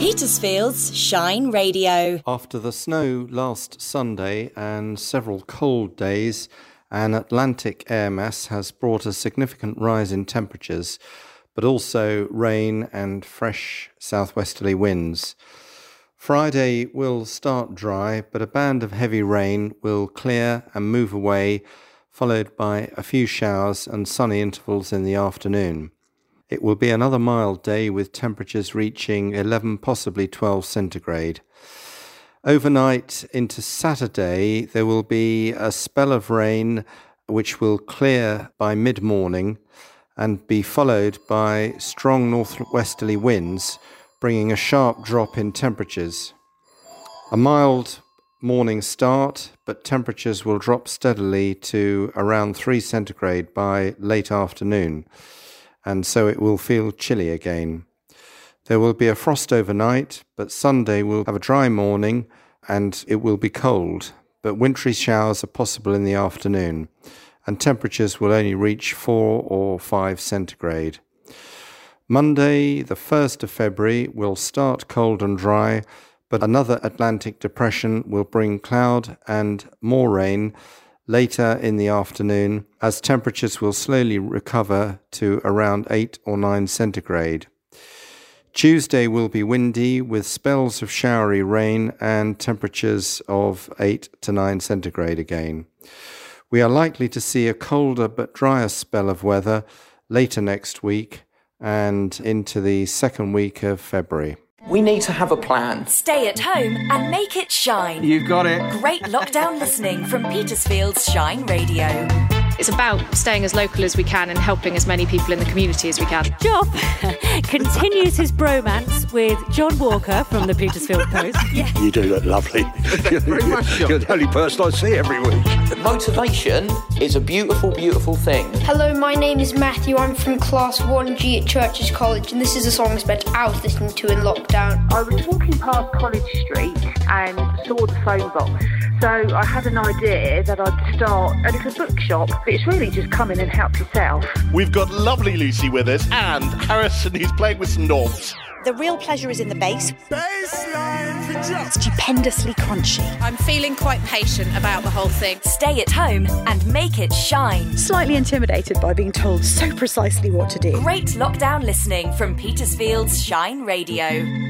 Petersfield's Shine Radio. After the snow last Sunday and several cold days, an Atlantic air mass has brought a significant rise in temperatures, but also rain and fresh southwesterly winds. Friday will start dry, but a band of heavy rain will clear and move away, followed by a few showers and sunny intervals in the afternoon. It will be another mild day with temperatures reaching 11, possibly 12 centigrade. Overnight into Saturday, there will be a spell of rain which will clear by mid morning and be followed by strong northwesterly winds, bringing a sharp drop in temperatures. A mild morning start, but temperatures will drop steadily to around 3 centigrade by late afternoon, and so it will feel chilly again. There will be a frost overnight, but Sunday will have a dry morning and it will be cold, but wintry showers are possible in the afternoon, and temperatures will only reach 4 or 5 centigrade. Monday, the 1st of February, will start cold and dry, but another Atlantic depression will bring cloud and more rain later in the afternoon as temperatures will slowly recover to around 8 or 9 centigrade. Tuesday will be windy with spells of showery rain and temperatures of 8 to 9 centigrade again. We are likely to see a colder but drier spell of weather later next week and into the second week of February. We need to have a plan. Stay at home and make it shine. You've got it. Great lockdown listening from Petersfield's Shine Radio. It's about staying as local as we can and helping as many people in the community as we can. Job continues his bromance with John Walker from the Petersfield Post. yeah. You do look lovely. You're, very much, John. you're the only person I see every week. Motivation is a beautiful, beautiful thing. Hello, my name is Matthew. I'm from Class 1G at Churcher's College, and this is a song I spent hours listening to in lockdown. I was walking past College Street and saw the phone box. So I had an idea that I'd start a little bookshop. But it's really just come in and help yourself. We've got lovely Lucy with us and Harrison who's playing with some knobs. The real pleasure is in the base. bass. Stupendously crunchy. I'm feeling quite patient about the whole thing. Stay at home and make it shine. Slightly intimidated by being told so precisely what to do. Great lockdown listening from Petersfield's Shine Radio.